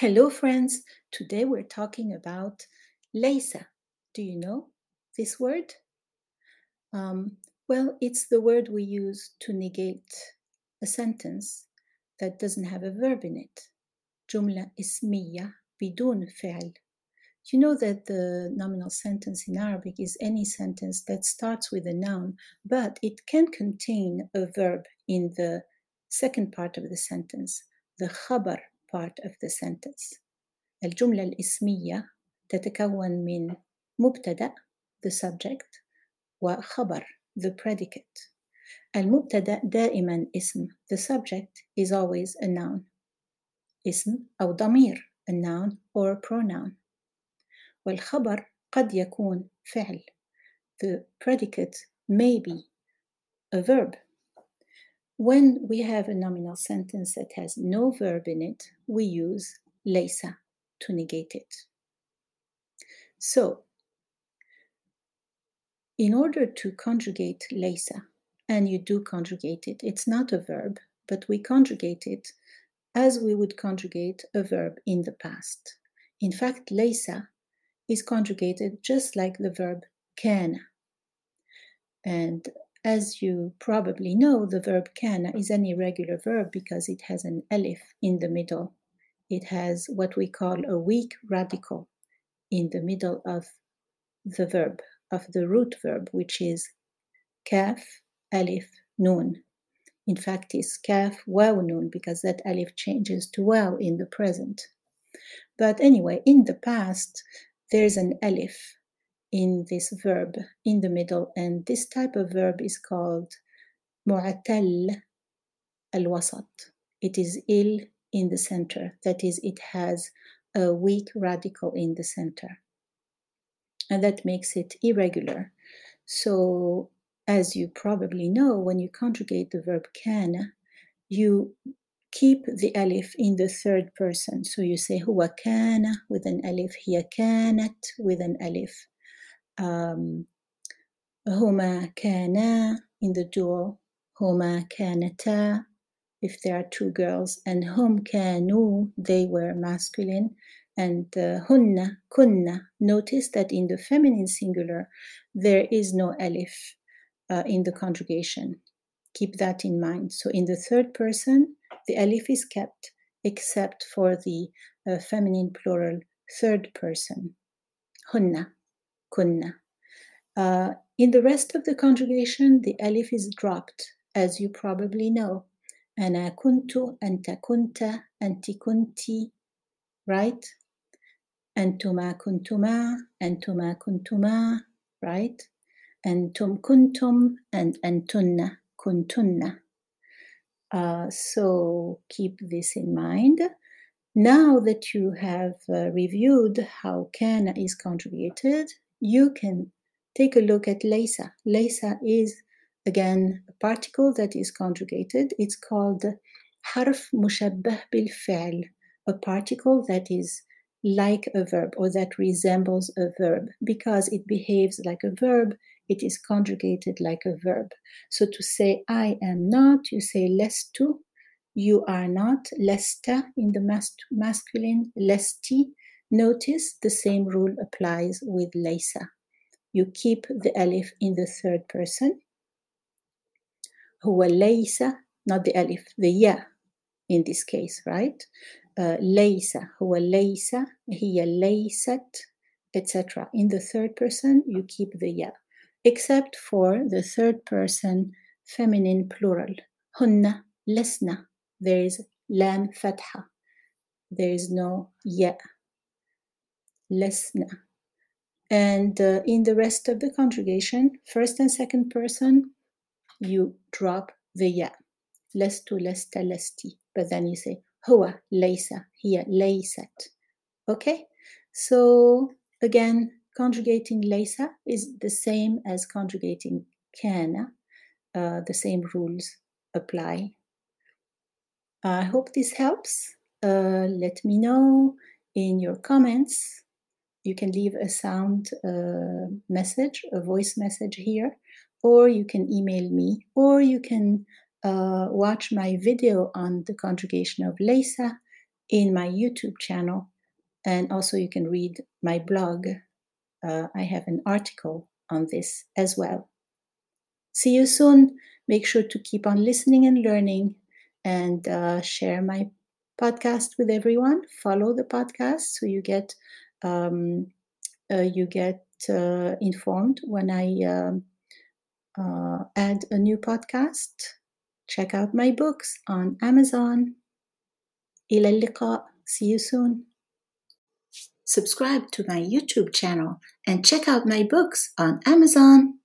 Hello, friends. Today we're talking about Laysa. Do you know this word? Um, well, it's the word we use to negate a sentence that doesn't have a verb in it. Jumla ismiya bidun fi'l. You know that the nominal sentence in Arabic is any sentence that starts with a noun, but it can contain a verb in the second part of the sentence, the khabar part of the sentence. الجملة الاسمية تتكون من مبتدأ the subject وخبر the predicate. المبتدأ دائما اسم the subject is always a noun اسم أو ضمير a noun or a pronoun والخبر قد يكون فعل the predicate may be a verb when we have a nominal sentence that has no verb in it, we use "laysa" to negate it. So, in order to conjugate "laysa," and you do conjugate it, it's not a verb, but we conjugate it as we would conjugate a verb in the past. In fact, "laysa" is conjugated just like the verb can. And as you probably know, the verb kana is an irregular verb because it has an alif in the middle. It has what we call a weak radical in the middle of the verb, of the root verb, which is kaf, alif, nun. In fact, it's kaf, waw, nun, because that alif changes to waw in the present. But anyway, in the past, there's an alif in this verb in the middle, and this type of verb is called mu'atal al-wasat. It is ill in the center, that is, it has a weak radical in the center, and that makes it irregular. So, as you probably know, when you conjugate the verb can, you keep the alif in the third person. So you say huwa kana with an alif, hiya kanat with an alif um, Homa Kana in the duo, Homa Kanata, if there are two girls, and Hum Kanu, they were masculine, and uh, Hunna, Kunna. Notice that in the feminine singular, there is no alif uh, in the conjugation. Keep that in mind. So in the third person, the alif is kept, except for the uh, feminine plural third person, Hunna kunna. Uh, in the rest of the conjugation, the alif is dropped, as you probably know. Ana kuntu, anta kunta, anti kunti, right? Antuma kuntuma, antuma kuntuma, right? Antum kuntum, and antunna kuntunna. Uh, so keep this in mind. Now that you have uh, reviewed how kana is conjugated, you can take a look at Laysa. Laysa is, again, a particle that is conjugated. It's called harf mushabbah bil fi'l, a particle that is like a verb or that resembles a verb because it behaves like a verb it is conjugated like a verb so to say i am not you say lestu you are not lesta in the mas- masculine lesti Notice the same rule applies with laysa. You keep the alif in the third person. هو ليس not the alif, the ya in this case, right? Uh, ليس هو ليس هي ليست etc. In the third person, you keep the ya, except for the third person feminine plural. هن لسنا. There is lam fatha. There is no ya lesna. And uh, in the rest of the conjugation, first and second person, you drop the ya. Lestu, lesta, lesti. But then you say huwa, laysa, hiya, leisat. Okay? So again, conjugating laysa is the same as conjugating kana. Uh, the same rules apply. I hope this helps. Uh, let me know in your comments you can leave a sound uh, message, a voice message here, or you can email me, or you can uh, watch my video on the conjugation of Laysa in my YouTube channel. And also, you can read my blog. Uh, I have an article on this as well. See you soon. Make sure to keep on listening and learning and uh, share my podcast with everyone. Follow the podcast so you get um, uh, you get uh, informed when I um, uh, add a new podcast. Check out my books on Amazon. إلى اللقاء. See you soon. Subscribe to my YouTube channel and check out my books on Amazon.